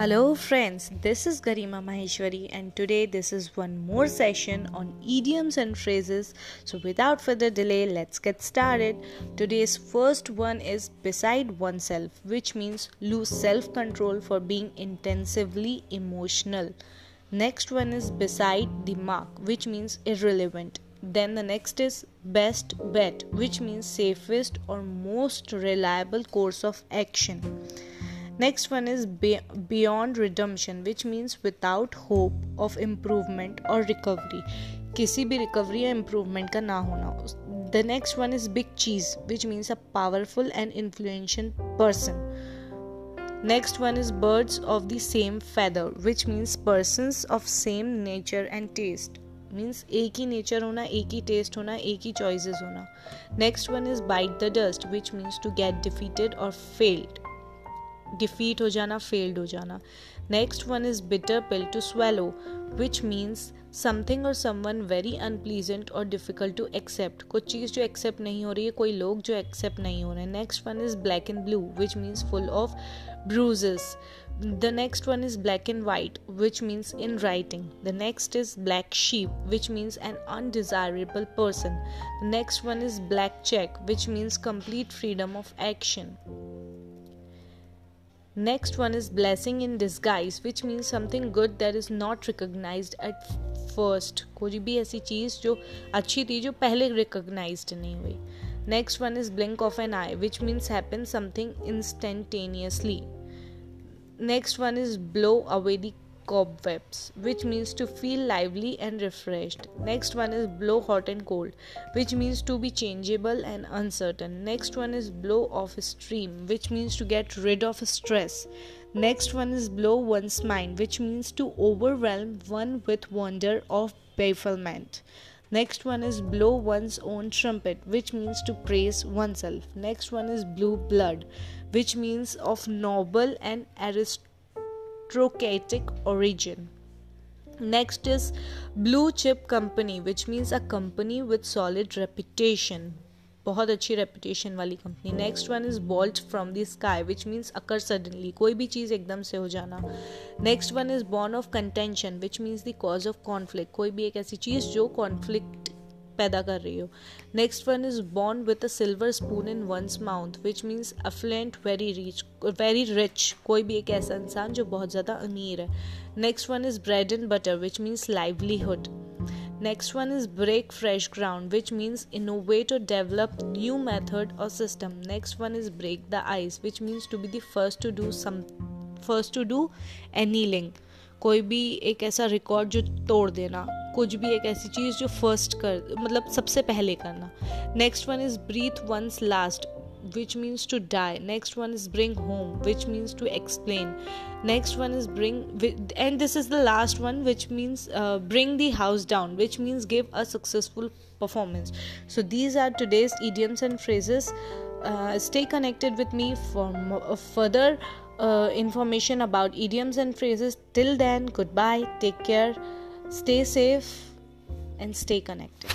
Hello, friends. This is Garima Maheshwari, and today this is one more session on idioms and phrases. So, without further delay, let's get started. Today's first one is beside oneself, which means lose self control for being intensively emotional. Next one is beside the mark, which means irrelevant. Then the next is best bet, which means safest or most reliable course of action. Next one is beyond redemption, which means without hope of improvement or recovery. किसी भी recovery या improvement का ना होना the next one is big cheese which means a powerful and influential person next one is birds of the same feather which means persons of same nature and taste means एक ही nature होना एक ही test होना एक ही choices होना next one is bite the dust which means to get defeated और फेल्ड डिफीट हो जाना फेल्ड हो जाना next one is bitter pill to swallow which means something और समवन वेरी अनप्लीजेंट और डिफिकल्ट टू एक्सेप्ट कुछ चीज़ जो एक्सेप्ट नहीं हो रही है कोई लोग जो एक्सेप्ट नहीं हो रहे हैं next one is black and blue which means full of bruises the next one is black and white which means in writing the next is black sheep which means an undesirable person the next one is black check which means complete freedom of action Next one is blessing in disguise, which means something good that is not recognized at first. कोई भी ऐसी चीज़ जो अच्छी थी जो पहले recognized नहीं हुई Next one is blink of an eye, which means happen something instantaneously. Next one is blow away the cobwebs, which means to feel lively and refreshed. Next one is blow hot and cold, which means to be changeable and uncertain. Next one is blow off stream, which means to get rid of stress. Next one is blow one's mind, which means to overwhelm one with wonder or bafflement. Next one is blow one's own trumpet, which means to praise oneself. Next one is blue blood, which means of noble and aristocratic aristocratic origin. Next is blue chip company, which means a company with solid reputation. बहुत अच्छी reputation वाली company next one is bolt from the sky which means occur suddenly कोई भी चीज़ एकदम से हो जाना next one is born of contention which means the cause of conflict कोई भी एक ऐसी चीज़ जो कॉन्फ्लिक्ट पैदा कर रही हो। Next one is born with a silver spoon in one's mouth which means affluent very rich very rich कोई भी एक ऐसा इंसान जो बहुत ज़्यादा अमीर है। Next one is bread and butter which means livelihood next one is break fresh ground which means innovate और डेवलप न्यू मैथड और system next one is break the ice which means to be the first to do some first to do any कोई भी एक ऐसा record जो तोड़ देना। कुछ भी एक ऐसी चीज़ जो फ़र्स्ट कर मतलब सबसे पहले करना। Next one is breathe one's last which means to die next one is bring home which means to explain next one is bring end this is the last one which means bring the house down which means give a successful performance so these are today's idioms and phrases stay connected with me for further information about idioms and phrases till then good bye take care Stay safe and stay connected.